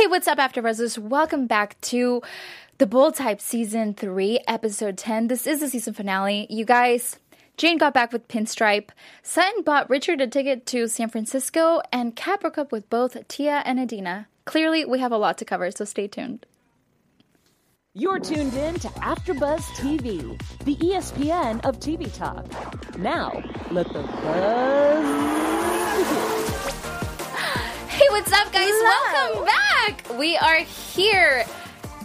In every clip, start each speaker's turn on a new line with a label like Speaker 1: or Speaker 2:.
Speaker 1: Hey, what's up, After AfterBuzzers? Welcome back to the Bold Type Season 3, Episode 10. This is the season finale. You guys, Jane got back with Pinstripe. Sutton bought Richard a ticket to San Francisco, and Kat broke up with both Tia and Adena. Clearly, we have a lot to cover, so stay tuned.
Speaker 2: You're tuned in to AfterBuzz TV, the ESPN of TV talk. Now, let the buzz.
Speaker 1: Hey, what's up, guys?
Speaker 3: Hello.
Speaker 1: Welcome back. We are here.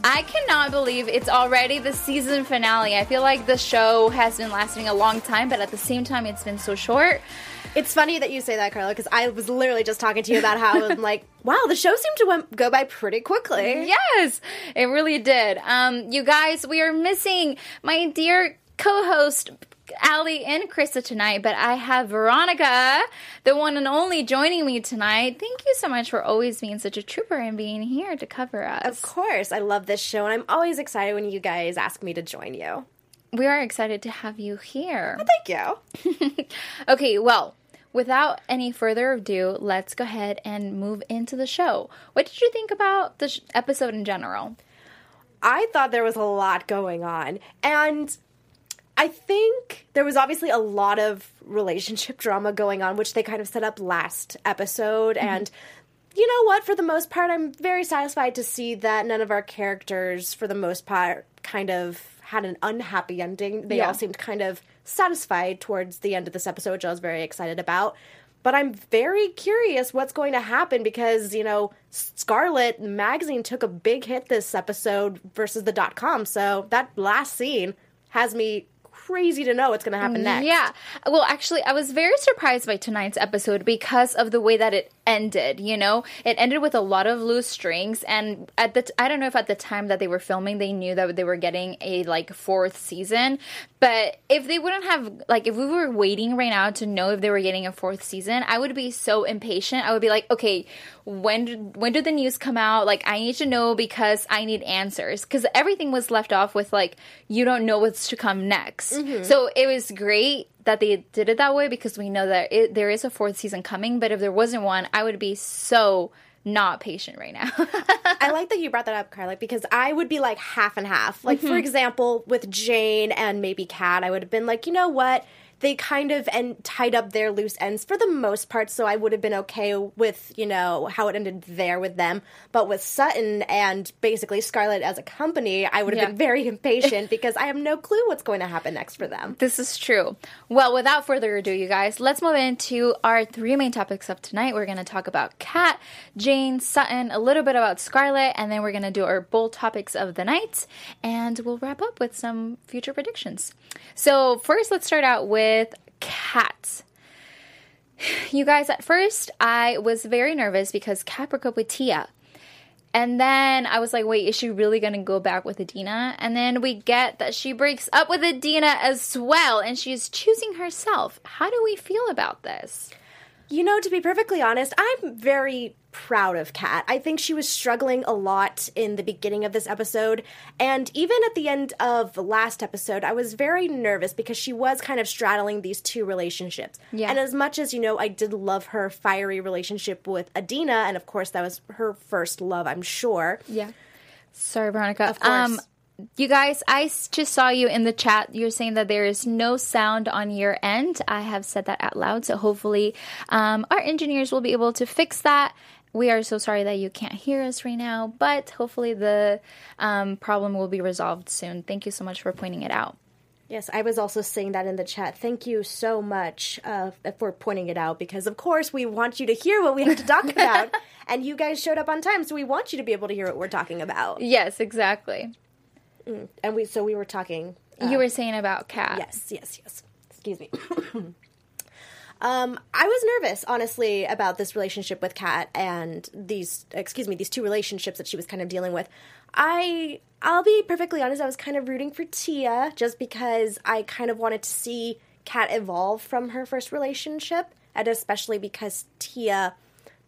Speaker 1: I cannot believe it's already the season finale. I feel like the show has been lasting a long time, but at the same time, it's been so short.
Speaker 3: It's funny that you say that, Carla, because I was literally just talking to you about how I'm like, wow, the show seemed to go by pretty quickly.
Speaker 1: Yes, it really did. Um, you guys, we are missing my dear co-host Ali and Krista tonight, but I have Veronica, the one and only, joining me tonight. Thank you so much for always being such a trooper and being here to cover us.
Speaker 3: Of course, I love this show, and I'm always excited when you guys ask me to join you.
Speaker 1: We are excited to have you here.
Speaker 3: Oh, thank you.
Speaker 1: Okay, well, without any further ado, let's go ahead and move into the show. What did you think about the sh- episode in general?
Speaker 3: I thought there was a lot going on, and I think there was obviously a lot of relationship drama going on, which they kind of set up last episode. Mm-hmm. And you know what? For the most part, I'm very satisfied to see that none of our characters, for the most part, kind of had an unhappy ending. They
Speaker 1: Yeah.
Speaker 3: all seemed kind of satisfied towards the end of this episode, which I was very excited about. But I'm very curious what's going to happen because, you know, Scarlet magazine took a big hit this episode versus the dot com. So that last scene has me crazy to know what's going to happen next.
Speaker 1: Yeah. Well, actually, I was very surprised by tonight's episode because of the way that it ended. You know, it ended with a lot of loose strings, and at the t- I don't know if at the time that they were filming they knew that they were getting a like fourth season, but if they wouldn't have like if we were waiting right now to know if they were getting a fourth season, I would be so impatient. I would be like, okay, when when do the news come out? Like, I need to know because I need answers because everything was left off with like you don't know what's to come next. Mm-hmm. So it was great that they did it that way because we know that it, there is a fourth season coming. But if there wasn't one, I would be so not patient right now.
Speaker 3: I like that you brought that up, Carla, because I would be like half and half. Like,
Speaker 1: Mm-hmm.
Speaker 3: for example, with Jane and maybe Kat, I would have been like, you know what? They kind of and tied up their loose ends for the most part, so I would have been okay with, you know, how it ended there with them. But with Sutton and basically Scarlet as a company, I would have
Speaker 1: Yeah.
Speaker 3: been very impatient because I have no clue what's going to happen next for them.
Speaker 1: This is true. Well, without further ado, you guys, let's move into our three main topics of tonight. We're going to talk about Kat, Jane, Sutton, a little bit about Scarlet, and then we're going to do our bold topics of the night, and we'll wrap up with some future predictions. So, first, let's start out with Kat. You guys, at first, I was very nervous because Kat broke up with Tia. And then I was like, wait, is she really to go back with Adena? And then we get that she breaks up with Adena as well, and she's choosing herself. How do we feel about this?
Speaker 3: You know, to be perfectly honest, I'm very proud of Kat. I think she was struggling a lot in the beginning of this episode, and even at the end of the last episode, I was very nervous because she was kind of straddling these two relationships.
Speaker 1: Yeah.
Speaker 3: And as much as, you know, I did love her fiery relationship with Adena, and of course that was her first love, I'm sure.
Speaker 1: Yeah. Sorry, Veronica.
Speaker 3: Of course.
Speaker 1: Um, you guys, I just saw you in the chat. You're saying that there is no sound on your end. I have said that out loud, so hopefully um, our engineers will be able to fix that. We are so sorry that you can't hear us right now, but hopefully the um, problem will be resolved soon. Thank you so much for pointing it out.
Speaker 3: Yes, I was also saying that in the chat. Thank you so much uh, for pointing it out because, of course, we want you to hear what we have to talk about. and you guys showed up on time, so we want you to be able to hear what we're talking about.
Speaker 1: Yes, exactly.
Speaker 3: And we, so we were talking. uh,
Speaker 1: you were saying about Kat.
Speaker 3: yes, yes, yes. Excuse me. um, I was nervous, honestly, about this relationship with Kat and these, excuse me, these two relationships that she was kind of dealing with. I, I'll be perfectly honest, I was kind of rooting for Tia just because I kind of wanted to see Kat evolve from her first relationship, and especially because Tia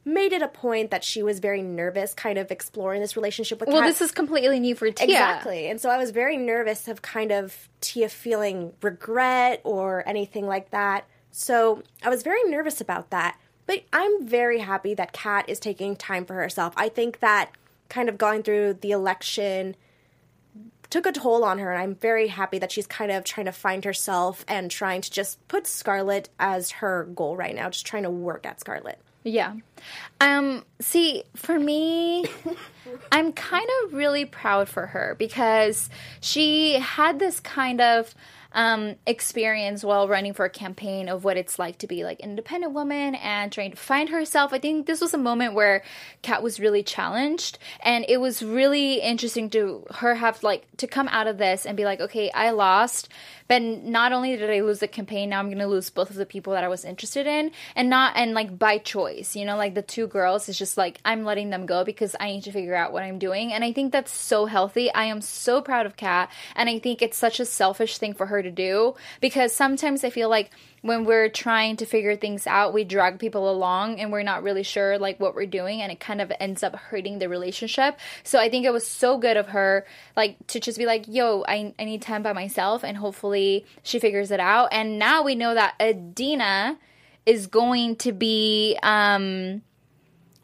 Speaker 3: made it a point that she was very nervous, kind of exploring this relationship with
Speaker 1: Well,
Speaker 3: Kat.
Speaker 1: this is completely new for Tia.
Speaker 3: Exactly. And so I was very nervous of kind of Tia feeling regret or anything like that. So I was very nervous about that. But I'm very happy that Kat is taking time for herself. I think that kind of going through the election took a toll on her and I'm very happy that she's kind of trying to find herself and trying to just put Scarlet as her goal right now, just trying to work at Scarlet.
Speaker 1: Yeah. Um see, for me I'm kind of really proud for her because she had this kind of um, experience while running for a campaign of what it's like to be like independent woman and trying to find herself. I think this was a moment where Kat was really challenged, and it was really interesting to her have like to come out of this and be like, okay, I lost, but not only did I lose the campaign, now I'm to lose both of the people that I was interested in, and not and like by choice, you know, like the two girls is just like I'm letting them go because I need to figure out what I'm doing, and I think that's so healthy. I am so proud of Kat, and I think it's such a selfish thing for her to do because sometimes I feel like when we're trying to figure things out, we drag people along and we're not really sure like what we're doing and it kind of ends up hurting the relationship. So I think it was so good of her like to just be like, "Yo, I I need time by myself" and hopefully she figures it out. And now we know that Adena is going to be um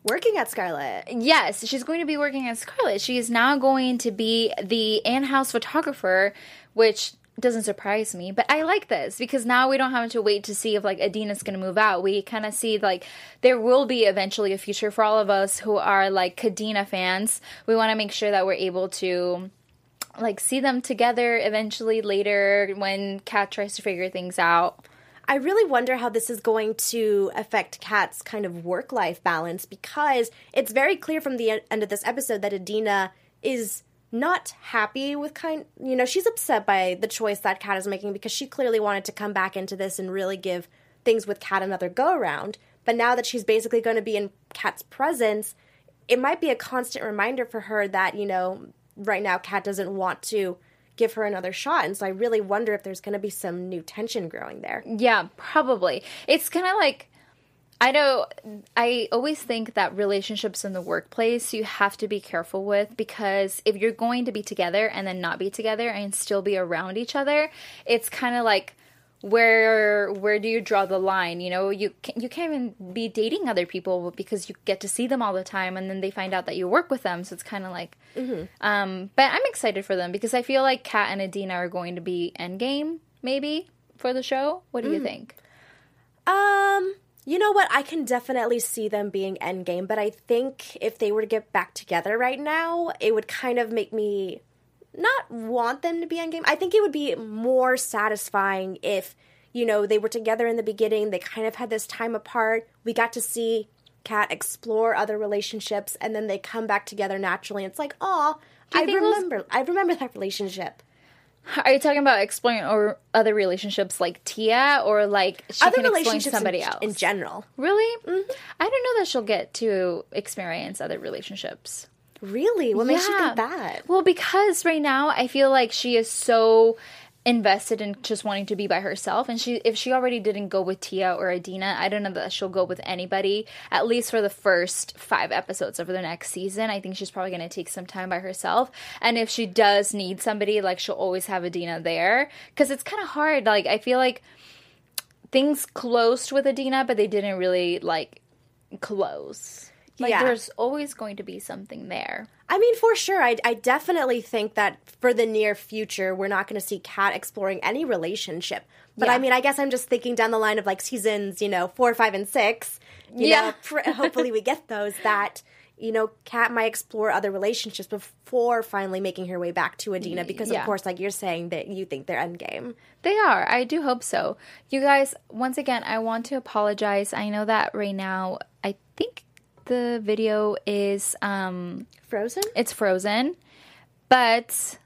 Speaker 3: Working at Scarlet.
Speaker 1: Yes, she's going to be working at Scarlet. She is now going to be the in-house photographer, which doesn't surprise me, but I like this because now we don't have to wait to see if like Adena's going to move out. We kind of see like there will be eventually a future for all of us who are like Kadena fans. We want to make sure that we're able to like see them together eventually later when Kat tries to figure things out.
Speaker 3: I really wonder how this is going to affect Kat's kind of work life balance because it's very clear from the end of this episode that Adena is not happy with kind you know she's upset by the choice that kat is making because she clearly wanted to come back into this and really give things with kat another go around. But now that she's basically going to be in kat's presence it might be a constant reminder for her that you know right now kat doesn't want to give her another shot. And so i really wonder if there's going to be some new tension growing there.
Speaker 1: Yeah, probably. It's kind of like I know I always think that relationships in the workplace you have to be careful with because if you're going to be together and then not be together and still be around each other, it's kind of like where where do you draw the line? You know you can, you can't even be dating other people because you get to see them all the time and then they find out that you work with them. So it's kind of like um but i'm excited for them because i feel like kat and adena are going to be endgame maybe for the show. What do you think?
Speaker 3: Um, you know what? I can definitely see them being endgame, but I think if they were to get back together right now, it would kind of make me not want them to be endgame. I think it would be more satisfying if, you know, they were together in the beginning, they kind of had this time apart. We got to see Kat explore other relationships and then they come back together naturally. It's like, oh, I remember I remember that relationship.
Speaker 1: Are you talking about exploring or other relationships like Tia or like she
Speaker 3: other
Speaker 1: can
Speaker 3: relationships
Speaker 1: somebody
Speaker 3: in,
Speaker 1: else?
Speaker 3: in general.
Speaker 1: really? Mm-hmm. I don't know that she'll get to experience other relationships.
Speaker 3: Really? What makes you think that?
Speaker 1: Well, because right now I feel like she is so invested in just wanting to be by herself and she if she already didn't go with Tia or Adena, I don't know that she'll go with anybody at least for the first 5 episodes of the next season. I think she's probably going to take some time by herself and if she does need somebody like she'll always have Adena there cuz it's kind of hard like I feel like things closed with Adena but they didn't really like close. Like
Speaker 3: Yeah.
Speaker 1: there's always going to be something there.
Speaker 3: I mean, for sure. I, I definitely think that for the near future, we're not going to see Kat exploring any relationship. But
Speaker 1: Yeah.
Speaker 3: I mean, I guess I'm just thinking down the line of like seasons, you know, four, five, and six. You
Speaker 1: Yeah.
Speaker 3: Know, pr- hopefully, we get those that, you know, Kat might explore other relationships before finally making her way back to Adena. Because,
Speaker 1: Yeah.
Speaker 3: of course, like you're saying, that you think they're endgame.
Speaker 1: They are. I do hope so. You guys, once again, I want to apologize. I know that right now, I think the video is um
Speaker 3: Frozen?
Speaker 1: it's frozen, but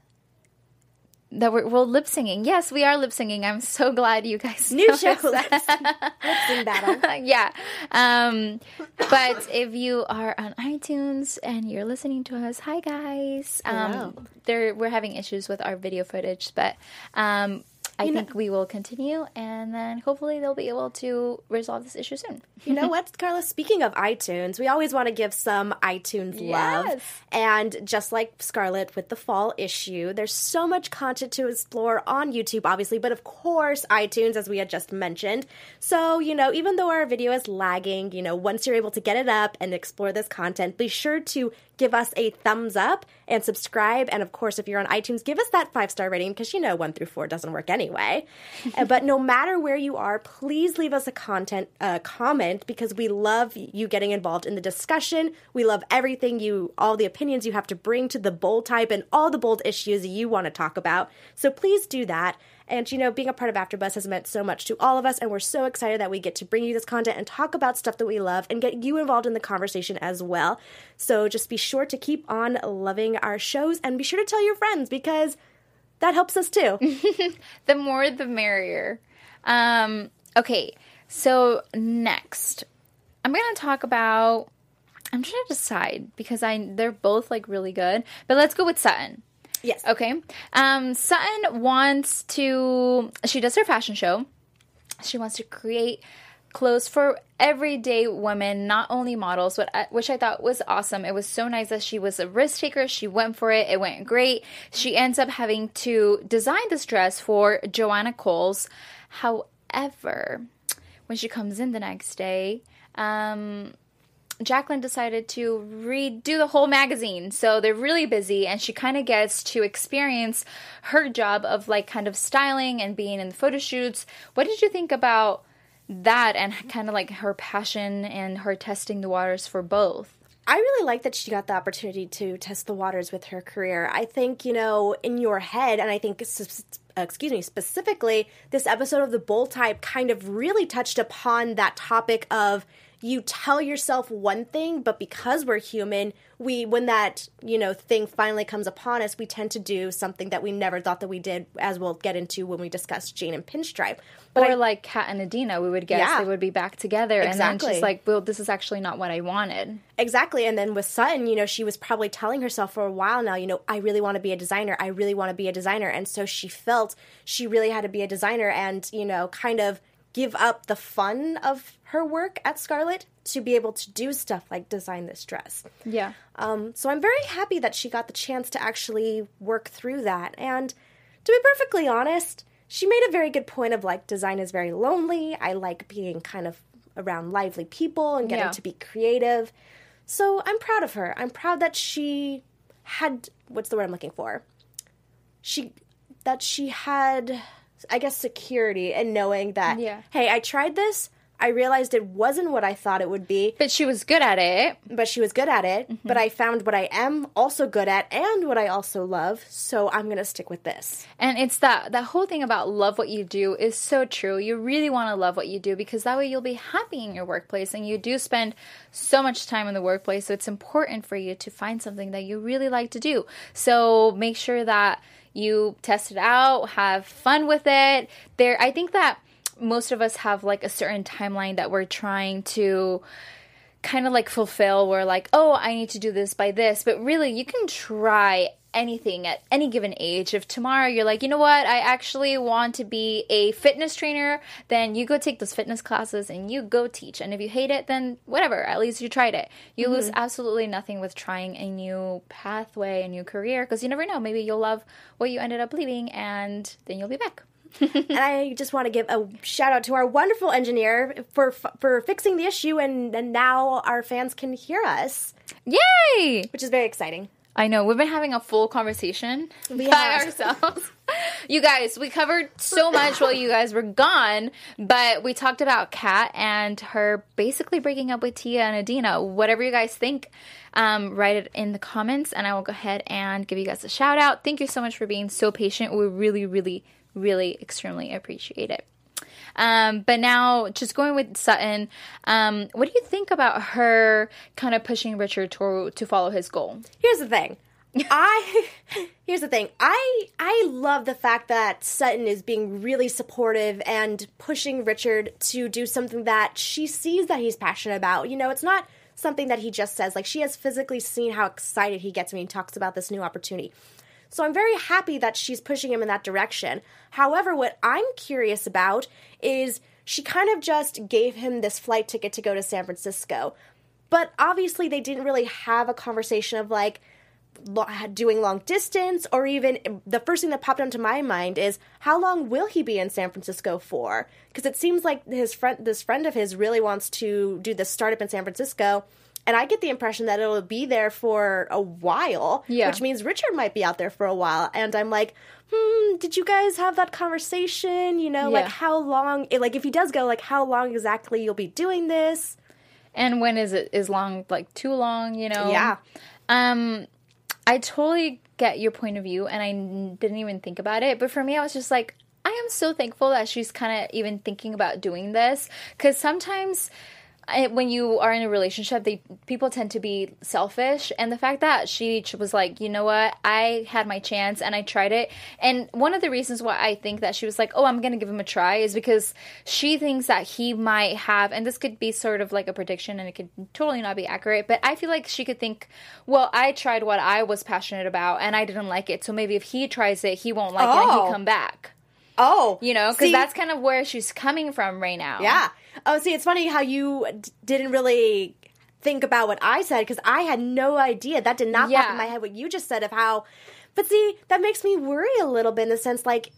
Speaker 1: that we're, we're lip singing. Yes, we are lip singing. I'm so glad you guys
Speaker 3: New show.
Speaker 1: that.
Speaker 3: Sing battle.
Speaker 1: yeah. Um, but if you are on iTunes and you're listening to us, hi guys. Um, there we're having issues with our video footage, but um, I
Speaker 3: You know-
Speaker 1: think we will continue, and then hopefully they'll be able to resolve this issue soon.
Speaker 3: You know what, Carla? Speaking of iTunes, we always want to give some iTunes love. And just like Scarlet with the fall issue, there's so much content to explore on YouTube, obviously, but of course, iTunes, as we had just mentioned. So, you know, even though our video is lagging, you know, once you're able to get it up and explore this content, be sure to give us a thumbs up and subscribe. And of course, if you're on iTunes, give us that five star rating because you know one through four doesn't work anyway. Uh, but no matter where you are, please leave us a content uh, comment because we love you getting involved in the discussion. We love everything you, all the opinions you have to bring to the bold type and all the bold issues you want to talk about. So please do that. And you know, being a part of AfterBuzz has meant so much to all of us, and we're so excited that we get to bring you this content and talk about stuff that we love and get you involved in the conversation as well. So just be sure to keep on loving our shows and be sure to tell your friends because that helps us too.
Speaker 1: the more the merrier. Um, okay, so next, I'm gonna talk about. I'm trying to decide because I they're both like really good, but let's go with Sutton.
Speaker 3: Yes.
Speaker 1: Okay. Um, Sutton wants to. She does her fashion show. She wants to create clothes for everyday women, not only models, but I- which I thought was awesome. It was so nice that she was a risk taker. She went for it. It went great. She ends up having to design this dress for Joanna Coles. However, when she comes in the next day, um, Jacqueline decided to redo the whole magazine. So they're really busy, and she kind of gets to experience her job of like kind of styling and being in the photo shoots. What did you think about that and kind of like her passion and her testing the waters for both?
Speaker 3: I really like that she got the opportunity to test the waters with her career. I think, you know, in your head, and I think, excuse me, specifically, this episode of The Bold Type kind of really touched upon that topic of you tell yourself one thing, but because we're human, we, when that, you know, thing finally comes upon us, we tend to do something that we never thought that we did, as we'll get into when we discuss Jane and Pinstripe. But
Speaker 1: or
Speaker 3: I-
Speaker 1: like Kat and Adena, we would guess
Speaker 3: Yeah.
Speaker 1: they would be back together, Exactly. and then she's like, "Well, this is actually not what I wanted."
Speaker 3: Exactly. And then with Sutton, you know, she was probably telling herself for a while now, you know, I really want to be a designer. I really want to be a designer. And so she felt she really had to be a designer and, you know, kind of give up the fun of her work at Scarlet to be able to do stuff like design this dress.
Speaker 1: Yeah.
Speaker 3: Um, so I'm very happy that she got the chance to actually work through that. And to be perfectly honest, she made a very good point of like design is very lonely. I like being kind of around lively people and getting
Speaker 1: Yeah.
Speaker 3: to be creative. So I'm proud of her. I'm proud that she had what's the word I'm looking for? She that she had I guess security and knowing that
Speaker 1: Yeah.
Speaker 3: hey, I tried this. I realized it wasn't what I thought it would be
Speaker 1: But she was good at it.
Speaker 3: but she was good at it.
Speaker 1: Mm-hmm.
Speaker 3: But I found what I am also good at and what I also love. So I'm gonna stick with this.
Speaker 1: And it's that that whole thing about love what you do is so true. You really want to love what you do because that way you'll be happy in your workplace and you do spend so much time in the workplace. So it's important for you to find something that you really like to do. So make sure that you test it out, have fun with it. There I think that most of us have like a certain timeline that we're trying to kind of like fulfill where like oh i need to do this by this but really you can try anything at any given age. If tomorrow you're like you know what? I actually want to be a fitness trainer then you go take those fitness classes and you go teach. And if you hate it then whatever at least you tried it. You mm-hmm. lose absolutely nothing with trying a new pathway a new career because you never know. Maybe you'll love what you ended up leaving and then you'll be back.
Speaker 3: And I just want to give a shout out to our wonderful engineer for for fixing the issue, and, and now our fans can hear us,
Speaker 1: yay!
Speaker 3: Which is very exciting.
Speaker 1: I know we've been having a full conversation
Speaker 3: We
Speaker 1: by
Speaker 3: have.
Speaker 1: ourselves. you guys, we covered so much while you guys were gone, but we talked about Kat and her basically breaking up with Tia and Adena. Whatever you guys think, um, write it in the comments, and I will go ahead and give you guys a shout out. Thank you so much for being so patient. We really, really, really extremely appreciate it. Um, but now, just going with Sutton, um, what do you think about her kind of pushing Richard to to follow his goal?
Speaker 3: Here's the thing. I here's the thing. I I love the fact that Sutton is being really supportive and pushing Richard to do something that she sees that he's passionate about. You know, it's not something that he just says. Like she has physically seen how excited he gets when he talks about this new opportunity. So I'm very happy that she's pushing him in that direction. However, what I'm curious about is she kind of just gave him this flight ticket to go to San Francisco. But obviously they didn't really have a conversation of like doing long distance or even the first thing that popped into my mind is how long will he be in San Francisco for? Because it seems like his friend this friend of his really wants to do this startup in San Francisco and I get the impression that it'll be there for a while,
Speaker 1: Yeah.
Speaker 3: which means Richard might be out there for a while. And I'm like, hmm, did you guys have that conversation? You know, like how long? Like if he does go, like how long exactly you'll be doing this?
Speaker 1: And when is it is long like too long, you know?
Speaker 3: Yeah.
Speaker 1: Um I totally get your point of view and I n- didn't even think about it, but for me I was just like I am so thankful that she's kind of even thinking about doing this cuz sometimes when you are in a relationship, they people tend to be selfish, and the fact that she was like, you know what, I had my chance and I tried it, and one of the reasons why I think that she was like, oh, I'm gonna give him a try, is because she thinks that he might have, and this could be sort of like a prediction, and it could totally not be accurate, but I feel like she could think, well, I tried what I was passionate about, and I didn't like it, so maybe if he tries it, he won't like it, and
Speaker 3: Oh.
Speaker 1: he come back,
Speaker 3: Oh,
Speaker 1: you know, because that's kind of where she's coming from right now.
Speaker 3: Yeah. Oh, see, it's funny how you d- didn't really think about what I said because I had no idea. That did not pop
Speaker 1: Yeah.
Speaker 3: in my head what you just said of how. But see, that makes me worry a little bit in the sense like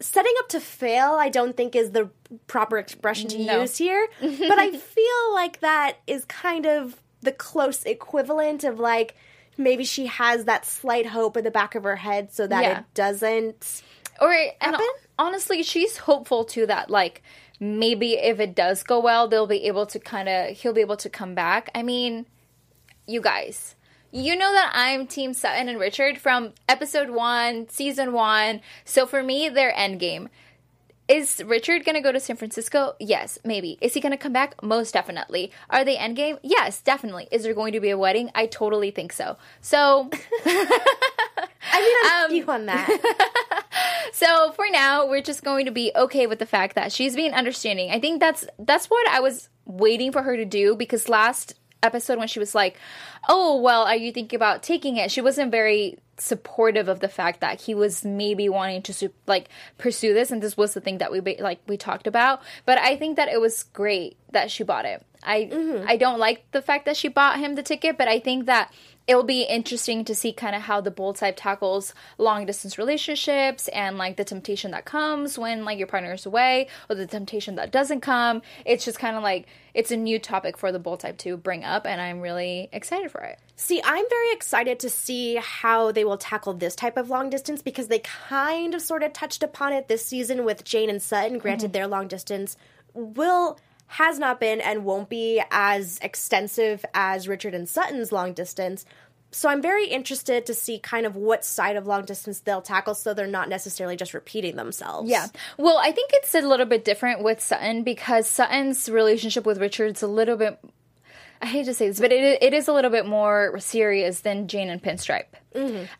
Speaker 3: setting up to fail. I don't think is the proper expression to
Speaker 1: No.
Speaker 3: use here. but I feel like that is kind of the close equivalent of like maybe she has that slight hope in the back of her head so that
Speaker 1: Yeah.
Speaker 3: it doesn't.
Speaker 1: Or and
Speaker 3: happen?
Speaker 1: honestly, she's hopeful too that like maybe if it does go well, they'll be able to kind of he'll be able to come back. I mean, you guys, you know that I'm Team Sutton and Richard from episode one, season one. So for me, their end game. Is Richard gonna go to San Francisco? Yes, maybe. Is he gonna come back? Most definitely. Are they endgame? Yes, definitely. Is there going to be a wedding? I totally think so. So
Speaker 3: I mean, I'm
Speaker 1: Um,
Speaker 3: on that.
Speaker 1: So for now, we're just going to be okay with the fact that she's being understanding. I think that's that's what I was waiting for her to do because last episode when she was like, "Oh, well, are you thinking about taking it?" She wasn't very supportive of the fact that he was maybe wanting to like pursue this and this was the thing that we like we talked about. But I think that it was great that she bought it. I mm-hmm. I don't like the fact that she bought him the ticket, but I think that it will be interesting to see kind of how the bold type tackles long distance relationships and like the temptation that comes when like your partner is away or the temptation that doesn't come. It's just kind of like it's a new topic for the bold type to bring up, and I'm really excited for it.
Speaker 3: See, I'm very excited to see how they will tackle this type of long distance because they kind of sort of touched upon it this season with Jane and Sutton. Granted, mm-hmm. their long distance will has not been and won't be as extensive as Richard and Sutton's long distance. So I'm very interested to see kind of what side of long distance they'll tackle so they're not necessarily just repeating themselves.
Speaker 1: Yeah. Well, I think it's a little bit different with Sutton because Sutton's relationship with Richard's a little bit. I hate to say this, but it, it is a little bit more serious than Jane and Pinstripe.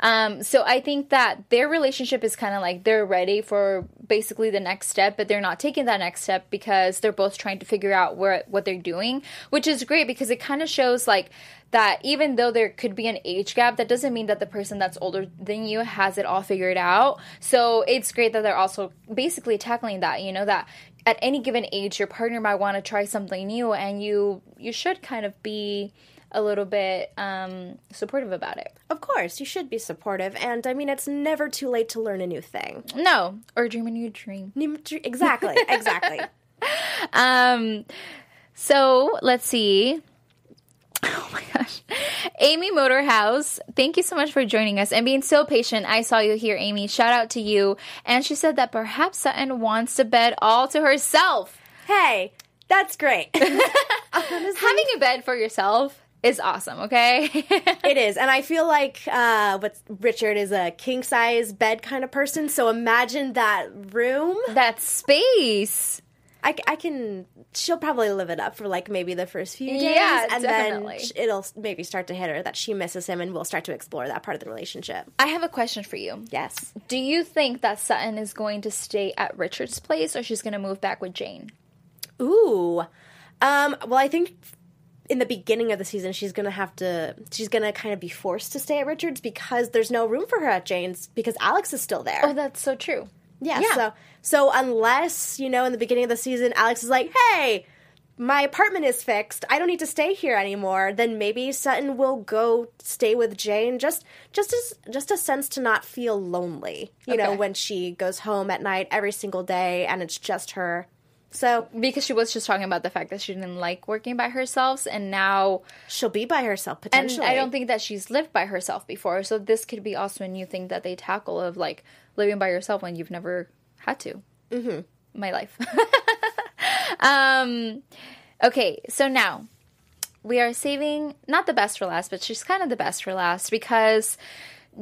Speaker 1: Um, so I think that their relationship is kind of like they're ready for basically the next step, but they're not taking that next step because they're both trying to figure out where what they're doing, which is great because it kind of shows like that even though there could be an age gap, that doesn't mean that the person that's older than you has it all figured out. So it's great that they're also basically tackling that, you know, that at any given age your partner might want to try something new and you you should kind of be a little bit um, supportive about it.
Speaker 3: Of course, you should be supportive. And I mean, it's never too late to learn a new thing.
Speaker 1: No, or dream a new dream.
Speaker 3: Exactly, exactly.
Speaker 1: Um, so let's see. Oh my gosh. Amy Motorhouse, thank you so much for joining us and being so patient. I saw you here, Amy. Shout out to you. And she said that perhaps Sutton wants to bed all to herself.
Speaker 3: hey, that's great.
Speaker 1: Having a bed for yourself is awesome, okay?
Speaker 3: It is, and I feel like uh, what Richard is a king size bed kind of person. So imagine that room.
Speaker 1: that space.
Speaker 3: I, I can. She'll probably live it up for like maybe the first few days,
Speaker 1: Yeah,
Speaker 3: and
Speaker 1: definitely.
Speaker 3: then it'll maybe start to hit her that she misses him, and we'll start to explore that part of the relationship.
Speaker 1: I have a question for you.
Speaker 3: Yes.
Speaker 1: Do you think that Sutton is going to stay at Richard's place or she's going to move back with Jane?
Speaker 3: Ooh. Um. Well, I think in the beginning of the season, she's gonna have to. She's gonna kind of be forced to stay at Richard's because there's no room for her at Jane's because Alex is still there.
Speaker 1: Oh, that's so true.
Speaker 3: Yeah,
Speaker 1: Yeah.
Speaker 3: So so unless, you know, in the beginning of the season Alex is like, "Hey, my apartment is fixed. I don't need to stay here anymore." Then maybe Sutton will go stay with Jane just just as just a sense to not feel lonely. You know, when she goes home at night every single day and it's just her So
Speaker 1: because she was just talking about the fact that she didn't like working by herself, and now,
Speaker 3: she'll be by herself potentially. and.
Speaker 1: I don't think that she's lived by herself before. So this could be also a new thing that they tackle of like living by yourself when you've never had to. Mm-hmm. My life. um. Okay, so now we are saving not the best for last, but she's kind of the best for last because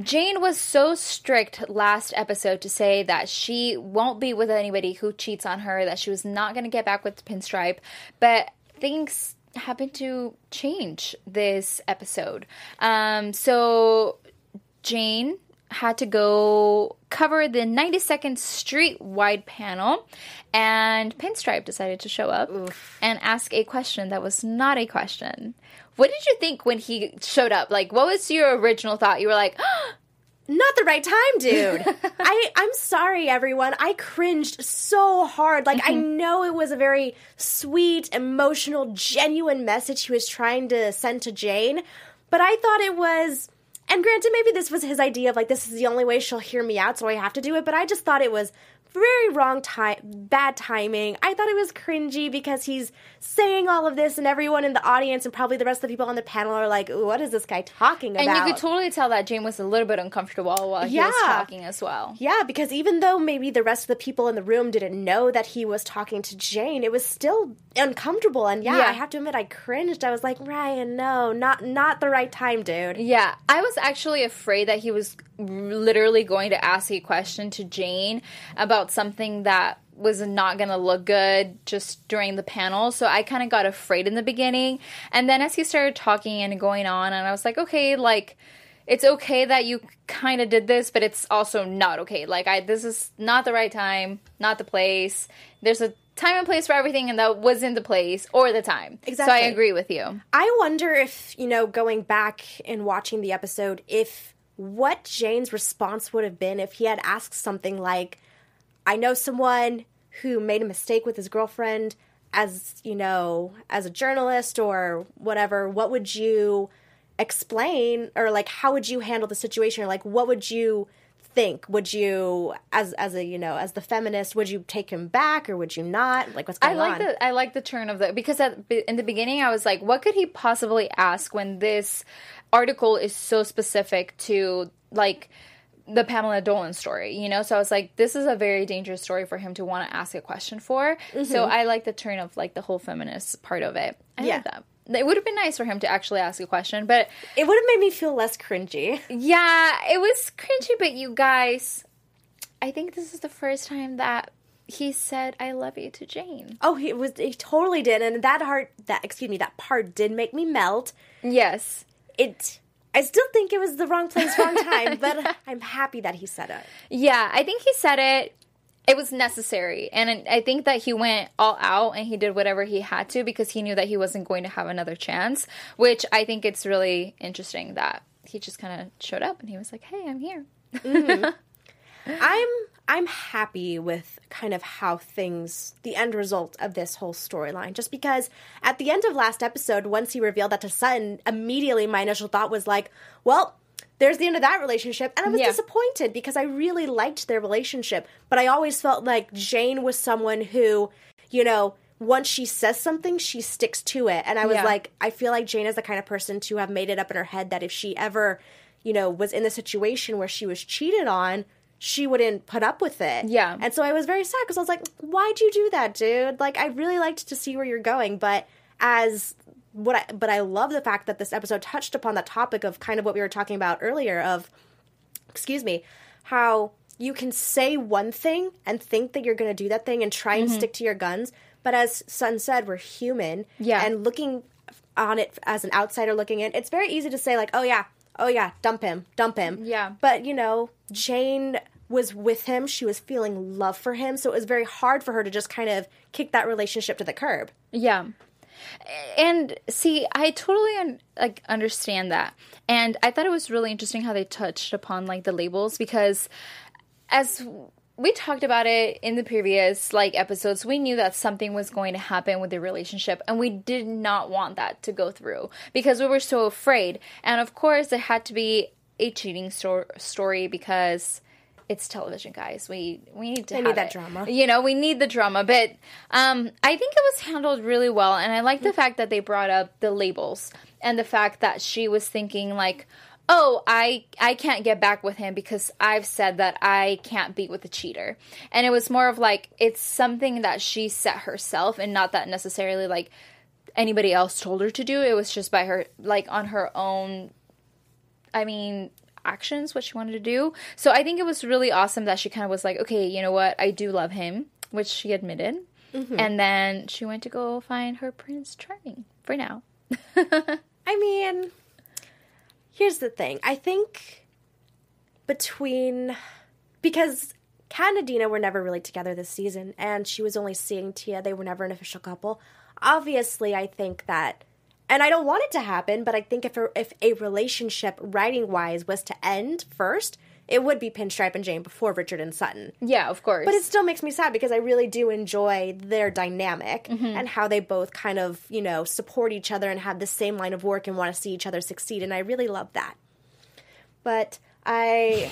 Speaker 1: Jane was so strict last episode to say that she won't be with anybody who cheats on her, that she was not going to get back with Pinstripe, but things happened to change this episode. Um, so Jane had to go cover the 92nd Street wide panel, and Pinstripe decided to show up and ask a question that was not a question. What did you think when he showed up? Like, what was your original thought? You were like,
Speaker 3: not the right time, dude. I I'm sorry, everyone. I cringed so hard. Like I mm-hmm. know it was a very sweet, emotional, genuine message he was trying to send to Jane, but I thought it was. And granted, maybe this was his idea of like this is the only way she'll hear me out, so I have to do it. But I just thought it was very wrong time, bad timing. I thought it was cringy because he's saying all of this, and everyone in the audience and probably the rest of the people on the panel are like, "What is this guy talking about?"
Speaker 1: and you could totally tell that Jane was a little bit uncomfortable while he was talking as well.
Speaker 3: Yeah, because even though maybe the rest of the people in the room didn't know that he was talking to Jane, it was still uncomfortable. And yeah,
Speaker 1: Yeah.
Speaker 3: I have to admit, I cringed. I was like, Ryan, no, not not the right time, dude.
Speaker 1: Yeah, I was actually afraid that he was literally going to ask a question to Jane about something that was not going to look good just during the panel. So I kind of got afraid in the beginning. And then as he started talking and going on, and I was like, okay, like, it's okay that you kind of did this, but it's also not okay. Like, I, this is not the right time, not the place. There's a time and place for everything, and that wasn't the place or the time. So I agree with you.
Speaker 3: I wonder if, you know, going back and watching the episode, if what Jane's response would have been if he had asked something like, I know someone who made a mistake with his girlfriend as, you know, as a journalist or whatever, what would you explain or like how would you handle the situation? Or like what would you think? Would you as as a you know as the feminist would you take him back or would you not? Like what's going on I
Speaker 1: like
Speaker 3: on?
Speaker 1: the I like the turn of the because at, in the beginning I was like, what could he possibly ask when this article is so specific to like the Pamela Dolan story, you know? So I was like, this is a very dangerous story for him to want to ask a question for. So mm-hmm. I like the turn of like the whole feminist part of it. I
Speaker 3: Yeah.
Speaker 1: like that. It would have been nice for him to actually ask a question, but
Speaker 3: it would have made me feel less cringy
Speaker 1: yeah, it was cringy. But you guys, I think this is the first time that he said "I love you" to Jane.
Speaker 3: Oh, he was he totally did, and that heart that excuse me that part did make me melt.
Speaker 1: Yes.
Speaker 3: It I still think it was the wrong place, wrong time, but I'm happy that he said it.
Speaker 1: Yeah, I think he said it. It was necessary. And I think that he went all out and he did whatever he had to because he knew that he wasn't going to have another chance, which I think it's really interesting that he just kind of showed up and he was like, hey, I'm here. Mm-hmm.
Speaker 3: I'm I'm happy with kind of how things the end result of this whole storyline. Just because at the end of last episode, once he revealed that to Sutton, immediately my initial thought was like, well, there's the end of that relationship. And I was
Speaker 1: Yeah.
Speaker 3: disappointed because I really liked their relationship. But I always felt like Jane was someone who, you know, once she says something, she sticks to it. And I was
Speaker 1: Yeah.
Speaker 3: like, I feel like Jane is the kind of person to have made it up in her head that if she ever, you know, was in the situation where she was cheated on, she wouldn't put up with it.
Speaker 1: Yeah.
Speaker 3: And so I was very sad because I was like, why'd you do that, dude? Like, I really liked to see where you're going. But as what I, but I love the fact that this episode touched upon the topic of kind of what we were talking about earlier of, excuse me, how you can say one thing and think that you're going to do that thing and try and mm-hmm. stick to your guns. But as Sun said, we're human.
Speaker 1: Yeah.
Speaker 3: And looking on it as an outsider looking in, it's very easy to say, like, oh, yeah, oh, yeah, dump him, dump him.
Speaker 1: Yeah.
Speaker 3: But, you know, Jane was with him. She was feeling love for him. So it was very hard for her to just kind of kick that relationship to the curb.
Speaker 1: Yeah. And see, I totally un- like understand that. And I thought it was really interesting how they touched upon like the labels because as we talked about it in the previous like episodes, we knew that something was going to happen with the relationship and we did not want that to go through because we were so afraid. And of course, it had to be a cheating sto- story because it's television, guys. We we need to have
Speaker 3: need that
Speaker 1: it.
Speaker 3: drama.
Speaker 1: You know, we need the drama. But um, I think it was handled really well, and I like the fact that they brought up the labels and the fact that she was thinking like. Oh, I I can't get back with him because I've said that I can't be with a cheater. And it was more of like it's something that she set herself and not that necessarily like anybody else told her to do. It was just by her like on her own I mean, actions, what she wanted to do. So I think it was really awesome that she kind of was like, okay, you know what? I do love him, which she admitted. Mm-hmm. And then she went to go find her Prince Charming for now.
Speaker 3: I mean, here's the thing. I think between because Kat and Adena were never really together this season, and she was only seeing Tia. They were never an official couple. Obviously, I think that, and I don't want it to happen, but I think if a, if a relationship, writing wise, was to end first, it would be Pinstripe and Jane before Richard and Sutton.
Speaker 1: Yeah, of course.
Speaker 3: But it still makes me sad because I really do enjoy their dynamic
Speaker 1: Mm-hmm.
Speaker 3: and how they both kind of, you know, support each other and have the same line of work and want to see each other succeed. And I really love that. But I,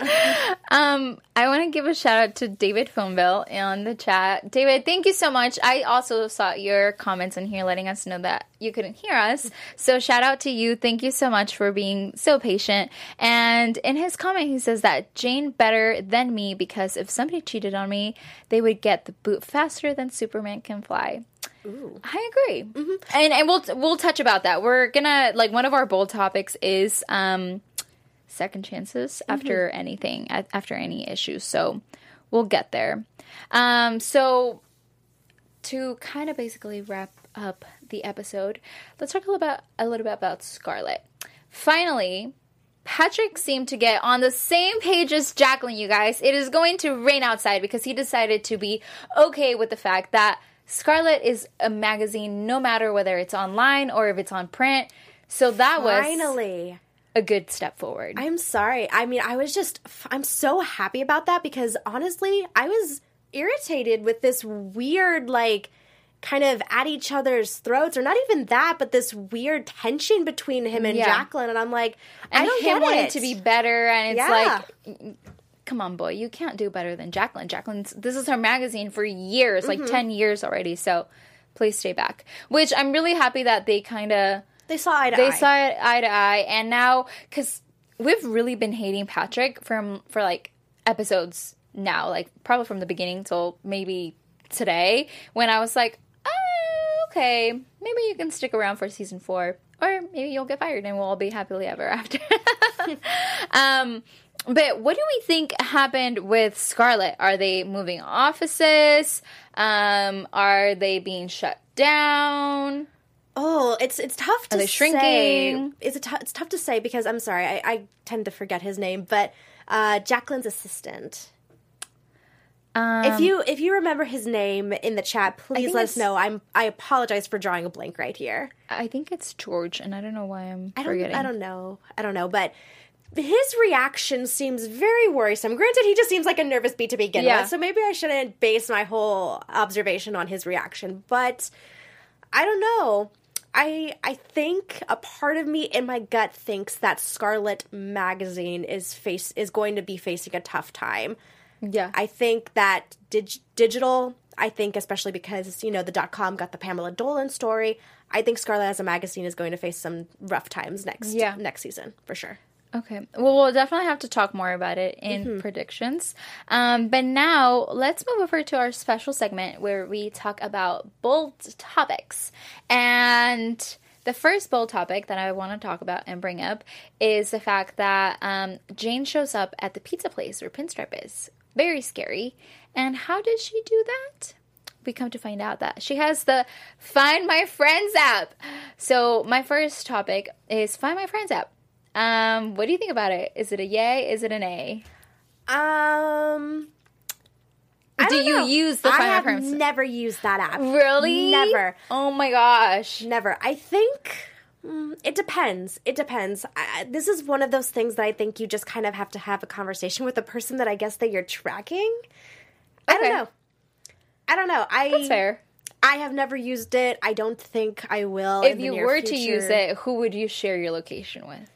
Speaker 1: Um, I want to give a shout out to David Phoneville on the chat. David, thank you so much. I also saw your comments in here letting us know that you couldn't hear us. So shout out to you. Thank you so much for being so patient. And in his comment, he says that Jane better than me because if somebody cheated on me, they would get the boot faster than Superman can fly. I agree, and and we'll we'll touch about that. We're gonna like one of our bold topics is um second chances after anything after any issues so we'll get there. Um so to kind of basically wrap up the episode let's talk a little about a little bit about scarlet finally Patrick seemed to get on the same page as Jacqueline, you guys. It is going to rain outside because he decided to be okay with the fact that Scarlet is a magazine no matter whether it's online or if it's on print. So that was
Speaker 3: finally,
Speaker 1: a good step forward.
Speaker 3: I'm sorry. I mean, I was just, I'm so happy about that because honestly, I was irritated with this weird, like, kind of at each other's throats, or not even that, but this weird tension between him and
Speaker 1: Yeah.
Speaker 3: Jacqueline. And I'm like,
Speaker 1: and
Speaker 3: I don't
Speaker 1: him
Speaker 3: get
Speaker 1: wanting
Speaker 3: it.
Speaker 1: to be better, and it's
Speaker 3: Yeah.
Speaker 1: like, come on, boy, you can't do better than Jacqueline. Jacqueline's this is her magazine for years,
Speaker 3: Mm-hmm.
Speaker 1: like ten years already. So please stay back. Which I'm really happy that they kind of
Speaker 3: They saw eye to
Speaker 1: they
Speaker 3: eye.
Speaker 1: saw it eye to eye, and now because we've really been hating Patrick from for like episodes now, like probably from the beginning till maybe today, when I was like, oh, okay, maybe you can stick around for season four, or maybe you'll get fired and we'll all be happily ever after. um. But what do we think happened with Scarlet? Are they moving offices? Um, are they being shut down?
Speaker 3: Oh, it's it's tough to
Speaker 1: they
Speaker 3: say. It's a tou- it's tough to say because I'm sorry, I, I tend to forget his name, but uh, Jacqueline's assistant.
Speaker 1: Um,
Speaker 3: if you if you remember his name in the chat, please let us know. I'm I apologize for drawing a blank right here.
Speaker 1: I think it's George, and I don't know why I'm
Speaker 3: I don't
Speaker 1: forgetting.
Speaker 3: I don't know. I don't know, but his reaction seems very worrisome. Granted, he just seems like a nervous bee to begin
Speaker 1: Yeah.
Speaker 3: with, so maybe I shouldn't base my whole observation on his reaction. But I don't know. I I think a part of me in my gut thinks that Scarlet magazine is face is going to be facing a tough time.
Speaker 1: Yeah,
Speaker 3: I think that dig- digital, I think especially because, you know, the dot com got the Pamela Dolan story, I think Scarlet as a magazine is going to face some rough times next
Speaker 1: Yeah.
Speaker 3: next season, for sure.
Speaker 1: Okay. Well, we'll definitely have to talk more about it in
Speaker 3: Mm-hmm.
Speaker 1: predictions. Um, but now let's move over to our special segment where we talk about bold topics. And the first bold topic that I want to talk about and bring up is the fact that um, Jane shows up at the pizza place where Pinstripe is. Very scary. And how did she do that? we come to find out that she has the Find My Friends app. So my first topic is Find My Friends app. Um, what do you think about it? Is it a yay? Is it an A?
Speaker 3: Um
Speaker 1: Do you
Speaker 3: know.
Speaker 1: use the
Speaker 3: I have never used that app.
Speaker 1: Really?
Speaker 3: Never.
Speaker 1: Oh my gosh.
Speaker 3: Never. I think mm, it depends. It depends. I, this is one of those things that I think you just kind of have to have a conversation with the person that I guess that you're tracking. I don't know. I don't know. I
Speaker 1: That's fair.
Speaker 3: I have never used it. I don't think I will.
Speaker 1: If you were to use it, who would you share your location with?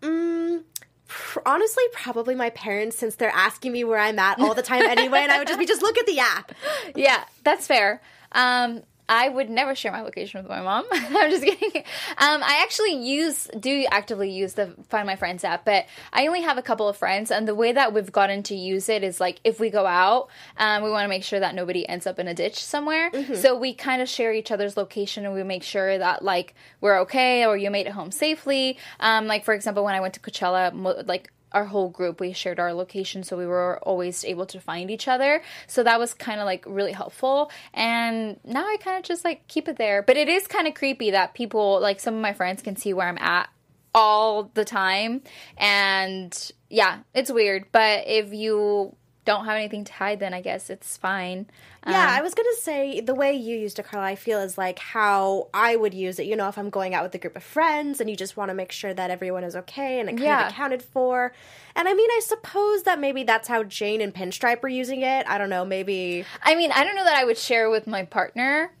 Speaker 3: Mm, pr- honestly probably my parents since they're asking me where I'm at all the time anyway, and I would just be just look at the app.
Speaker 1: yeah, that's fair. Um, I would never share my location with my mom. I'm just kidding. Um, I actually use do actively use the Find My Friends app, but I only have a couple of friends, and the way that we've gotten to use it is like if we go out, um, we want to make sure that nobody ends up in a ditch somewhere. So we kind of share each other's location, and we make sure that like we're okay or you made it home safely. Um, like for example, when I went to Coachella, mo- like our whole group we shared our location so we were always able to find each other. So that was kind of like really helpful. And now i kind of just like keep it there. But it is kind of creepy that people like some of my friends can see where i'm at all the time. And yeah it's weird. But if you don't have anything to hide then i guess it's fine
Speaker 3: Yeah,
Speaker 1: Um,
Speaker 3: I was gonna say the way you used it, Carla, I feel is like how I would use it. You know, if I'm going out with a group of friends and you just want to make sure that everyone is okay and kind
Speaker 1: Yeah.
Speaker 3: of accounted for. And I mean, I suppose that maybe that's how Jane and Pinstripe are using it. I don't know, maybe.
Speaker 1: I mean, I don't know that I would share with my partner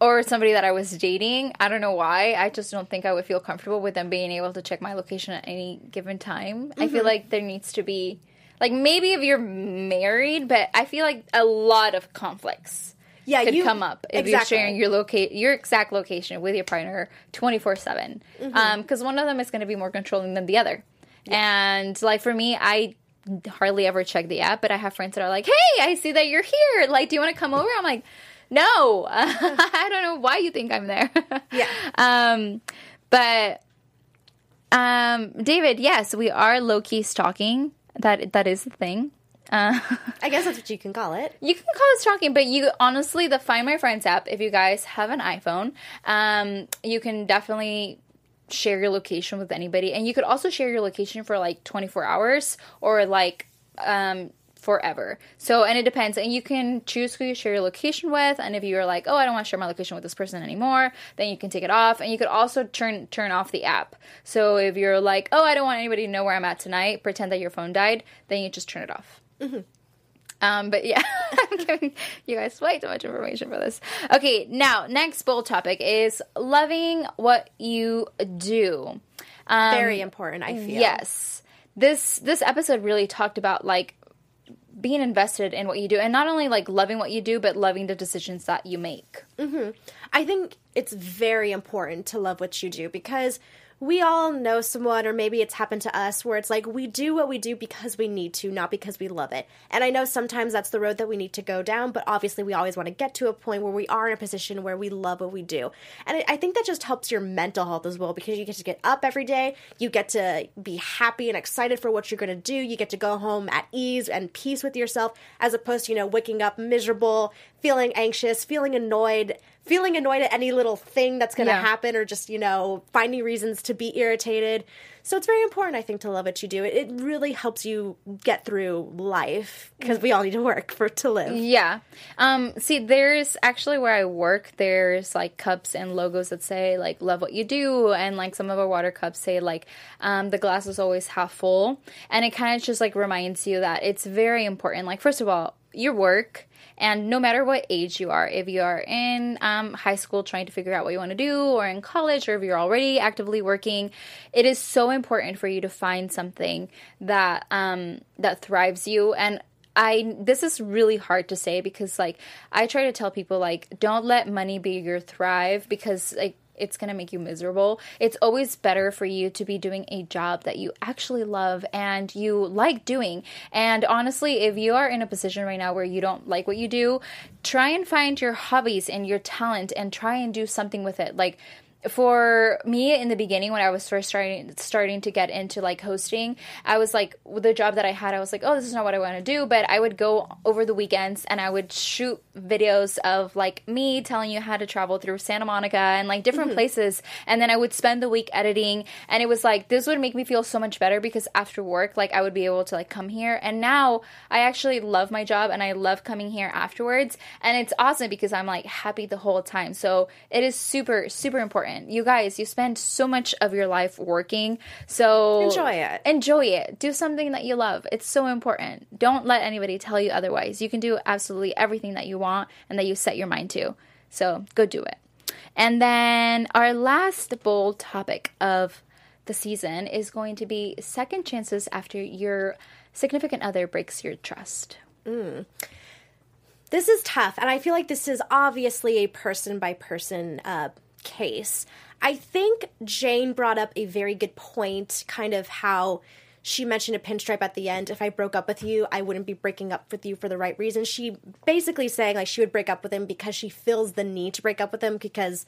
Speaker 1: or somebody that I was dating. I don't know why. I just don't think I would feel comfortable with them being able to check my location at any given time. I feel like there needs to be like maybe if you're married, but I feel like a lot of conflicts
Speaker 3: Yeah,
Speaker 1: could
Speaker 3: you
Speaker 1: come up if
Speaker 3: exactly.
Speaker 1: you're sharing your locate your exact location with your partner 24/7.
Speaker 3: Mm-hmm.
Speaker 1: Um one of them is going to be more controlling than the other. And like for me, I hardly ever check the app, but I have friends that are like, "Hey, I see that you're here. Like, do you want to come over?" I'm like, "No. I don't know why you think I'm there."
Speaker 3: Yeah.
Speaker 1: Um but um David, yes, we are low-key stalking. That that is the thing. Uh
Speaker 3: I guess that's what you can call it.
Speaker 1: you can call it stalking, but you honestly, the Find My Friends app, if you guys have an iPhone, um, you can definitely share your location with anybody. And you could also share your location for like 24 hours or like um, forever. So, and it depends. And you can choose who you share your location with. And if you're like, oh, I don't want to share my location with this person anymore, then you can take it off. And you could also turn turn off the app. So if you're like, oh, I don't want anybody to know where I'm at tonight, pretend that your phone died, then you just turn it off. Um, but yeah, I'm giving you guys way too much information for this. Okay, now next bold topic is loving what you do. Um,
Speaker 3: Very important, I feel.
Speaker 1: Yes, this this episode really talked about like being invested in what you do, and not only like loving what you do, but loving the decisions that you make. Mm-hmm.
Speaker 3: I think it's very important to love what you do because we all know someone, or maybe it's happened to us, where it's like we do what we do because we need to, not because we love it. And I know sometimes that's the road that we need to go down, but obviously we always want to get to a point where we are in a position where we love what we do. And I- think that just helps your mental health as well because you get to get up every day, you get to be happy and excited for what you're going to do, you get to go home at ease and peace with yourself, as opposed to, you know, waking up miserable, feeling anxious, feeling annoyed feeling annoyed at any little thing that's going to
Speaker 1: Yeah.
Speaker 3: happen or just you know finding reasons to be irritated so it's very important i think to love what you do it, it really helps you get through life because we all need to work for to live
Speaker 1: Yeah. Um, see, there's actually where I work, there's like cups and logos that say like love what you do. And like some of our water cups say like um, the glass is always half full. And it kind of just like reminds you that it's very important. Like, first of all, your work. And no matter what age you are, if you are in um, high school trying to figure out what you want to do, or in college, or if you're already actively working, it is so important for you to find something that um, that thrives you. And I this is really hard to say because like I try to tell people like don't let money be your thrive because like it's going to make you miserable. It's always better for you to be doing a job that you actually love and you like doing. And honestly, if you are in a position right now where you don't like what you do, try and find your hobbies and your talent and try and do something with it. Like for me in the beginning when I was first starting starting to get into like hosting, I was like with the job that I had, I was like, oh, this is not what I want to do. But I would go over the weekends and I would shoot videos of like me telling you how to travel through Santa Monica and like different mm-hmm. places, and then I would spend the week editing. And it was like this would make me feel so much better because after work, like I would be able to like come here. And now I actually love my job and I love coming here afterwards. And it's awesome because I'm like happy the whole time. So it is super super important. You guys, you spend so much of your life working. So
Speaker 3: Enjoy it.
Speaker 1: Enjoy it. Do something that you love. It's so important. Don't let anybody tell you otherwise. You can do absolutely everything that you want and that you set your mind to. So go do it. And then our last bold topic of the season is going to be second chances after your significant other breaks your trust. Mm.
Speaker 3: This is tough, and I feel like this is obviously a person by person uh, case. I think Jane brought up a very good point, kind of how she mentioned a pinstripe at the end. If I broke up with you, I wouldn't be breaking up with you for the right reason. She basically saying like she would break up with him because she feels the need to break up with him because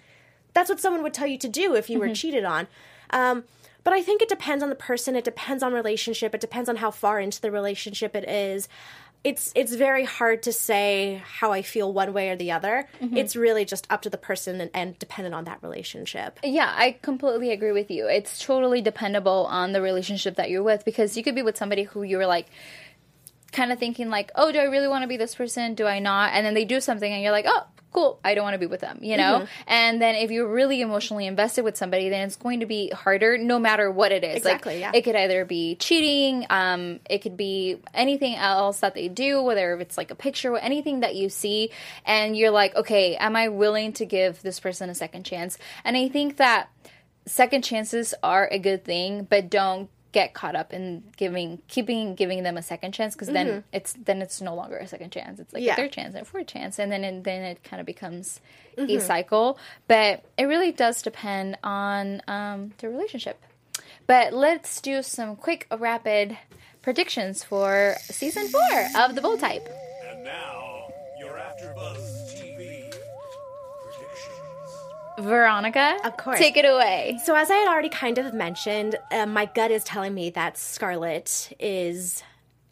Speaker 3: that's what someone would tell you to do if you were cheated on. Um, but I think it depends on the person. It depends on relationship. It depends on how far into the relationship it is. It's it's very hard to say how I feel one way or the other. Mm-hmm. It's really just up to the person and, and dependent on that relationship.
Speaker 1: Yeah, I completely agree with you. It's totally dependable on the relationship that you're with because you could be with somebody who you were like kind of thinking like, "Oh, do I really want to be this person? Do I not?" And then they do something and you're like, "Oh, cool. I don't want to be with them." You know? And then if you're really emotionally invested with somebody, then it's going to be harder no matter what it is.
Speaker 3: Exactly,
Speaker 1: like
Speaker 3: yeah.
Speaker 1: it could either be cheating, um it could be anything else that they do, whether it's like a picture, or anything that you see and you're like, "Okay, am I willing to give this person a second chance?" And I think that second chances are a good thing, but don't get caught up in giving keeping giving them a second chance because then it's then it's no longer a second chance. It's like
Speaker 3: Yeah.
Speaker 1: a third chance and a fourth chance, and then and then it kind of becomes a cycle. But it really does depend on um, the relationship. But let's do some quick rapid predictions for season four of the Bold Type.
Speaker 4: And now,
Speaker 1: Veronica,
Speaker 3: Of course.
Speaker 1: take it away.
Speaker 3: So, as I had already kind of mentioned, uh, my gut is telling me that Scarlet is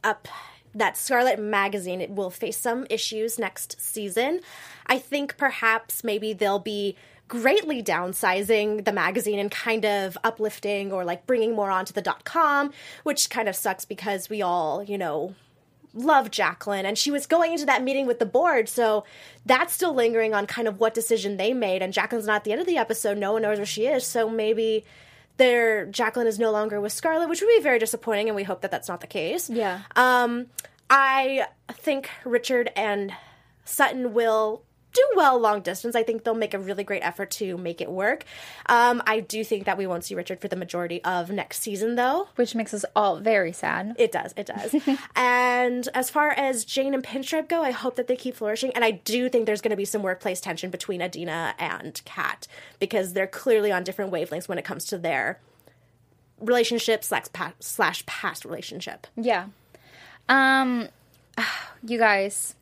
Speaker 3: up. That Scarlet magazine it will face some issues next season. I think perhaps maybe they'll be greatly downsizing the magazine and kind of uplifting or like bringing more onto the dot com, which kind of sucks because we all, you know, love Jacqueline and she was going into that meeting with the board so that's still lingering on kind of what decision they made and Jacqueline's not at the end of the episode no one knows where she is so maybe their Jacqueline is no longer with Scarlet which would be very disappointing and we hope that that's not the case
Speaker 1: Yeah.
Speaker 3: um I think Richard and Sutton will do well long distance. I think they'll make a really great effort to make it work. Um, I do think that we won't see Richard for the majority of next season, though.
Speaker 1: Which makes us all very sad.
Speaker 3: It does, it does. and as far as Jane and Pinstripe go, I hope that they keep flourishing. And I do think there's going to be some workplace tension between Adena and Kat because they're clearly on different wavelengths when it comes to their relationship slash past, slash past relationship.
Speaker 1: Yeah. Um you guys,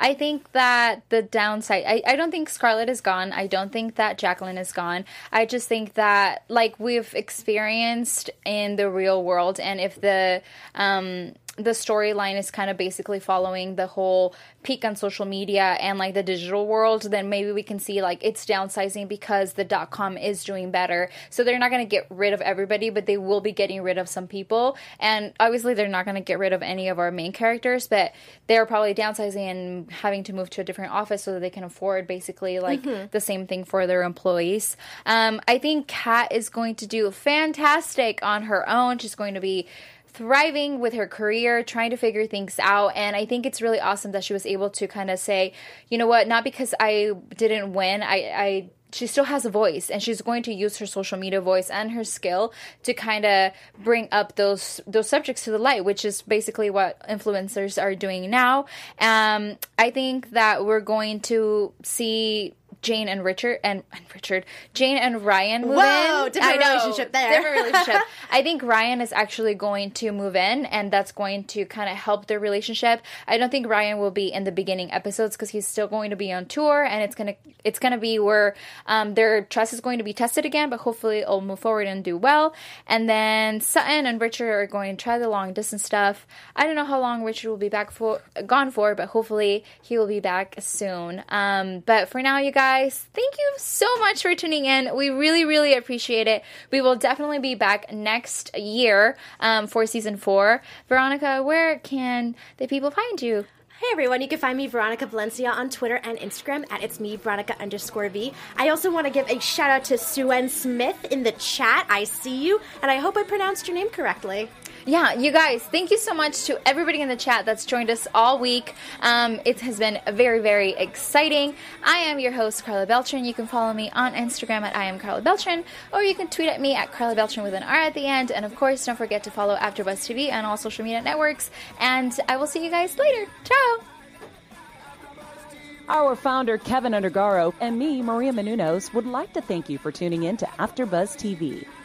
Speaker 1: I think that the downside I, I don't think Scarlet is gone. I don't think that Jacqueline is gone. I just think that like we've experienced in the real world and if the um the storyline is kind of basically following the whole peak on social media and like the digital world, then maybe we can see like it's downsizing because the dot com is doing better. So they're not going to get rid of everybody, but they will be getting rid of some people. And obviously, they're not going to get rid of any of our main characters, but they're probably downsizing and having to move to a different office so that they can afford basically like the same thing for their employees. Um, I think Kat is going to do fantastic on her own. She's going to be thriving with her career, trying to figure things out. And I think it's really awesome that she was able to kind of say, you know what, not because I didn't win, I, I she still has a voice and she's going to use her social media voice and her skill to kind of bring up those those subjects to the light which is basically what influencers are doing now um i think that we're going to see Jane and Richard and, and Richard, Jane and Ryan move
Speaker 3: Whoa,
Speaker 1: in.
Speaker 3: different
Speaker 1: I know,
Speaker 3: relationship there.
Speaker 1: Different relationship. I think Ryan is actually going to move in, and that's going to kind of help their relationship. I don't think Ryan will be in the beginning episodes because he's still going to be on tour, and it's gonna it's gonna be where um, their trust is going to be tested again. But hopefully, it'll move forward and do well. And then Sutton and Richard are going to try the long distance stuff. I don't know how long Richard will be back for gone for, but hopefully he will be back soon. Um, but for now, you guys, thank you so much for tuning in. We really, really appreciate it. We will definitely be back next year um, for season four. Veronica, where can the people find you?
Speaker 3: Hey everyone, you can find me Veronica Valencia on Twitter and Instagram at it's me Veronica underscore V. I also want to give a shout out to Suen Smith in the chat. I see you, and I hope I pronounced your name correctly.
Speaker 1: Yeah, you guys, thank you so much to everybody in the chat that's joined us all week. Um, it has been very, very exciting. I am your host, Carla Beltran. You can follow me on Instagram at I am Carla Beltran, or you can tweet at me at Carla Beltran with an R at the end. And of course, don't forget to follow AfterBuzz TV on all social media networks. And I will see you guys later. Ciao.
Speaker 2: Our founder, Kevin Undergaro, and me, Maria Menounos, would like to thank you for tuning in to AfterBuzz TV.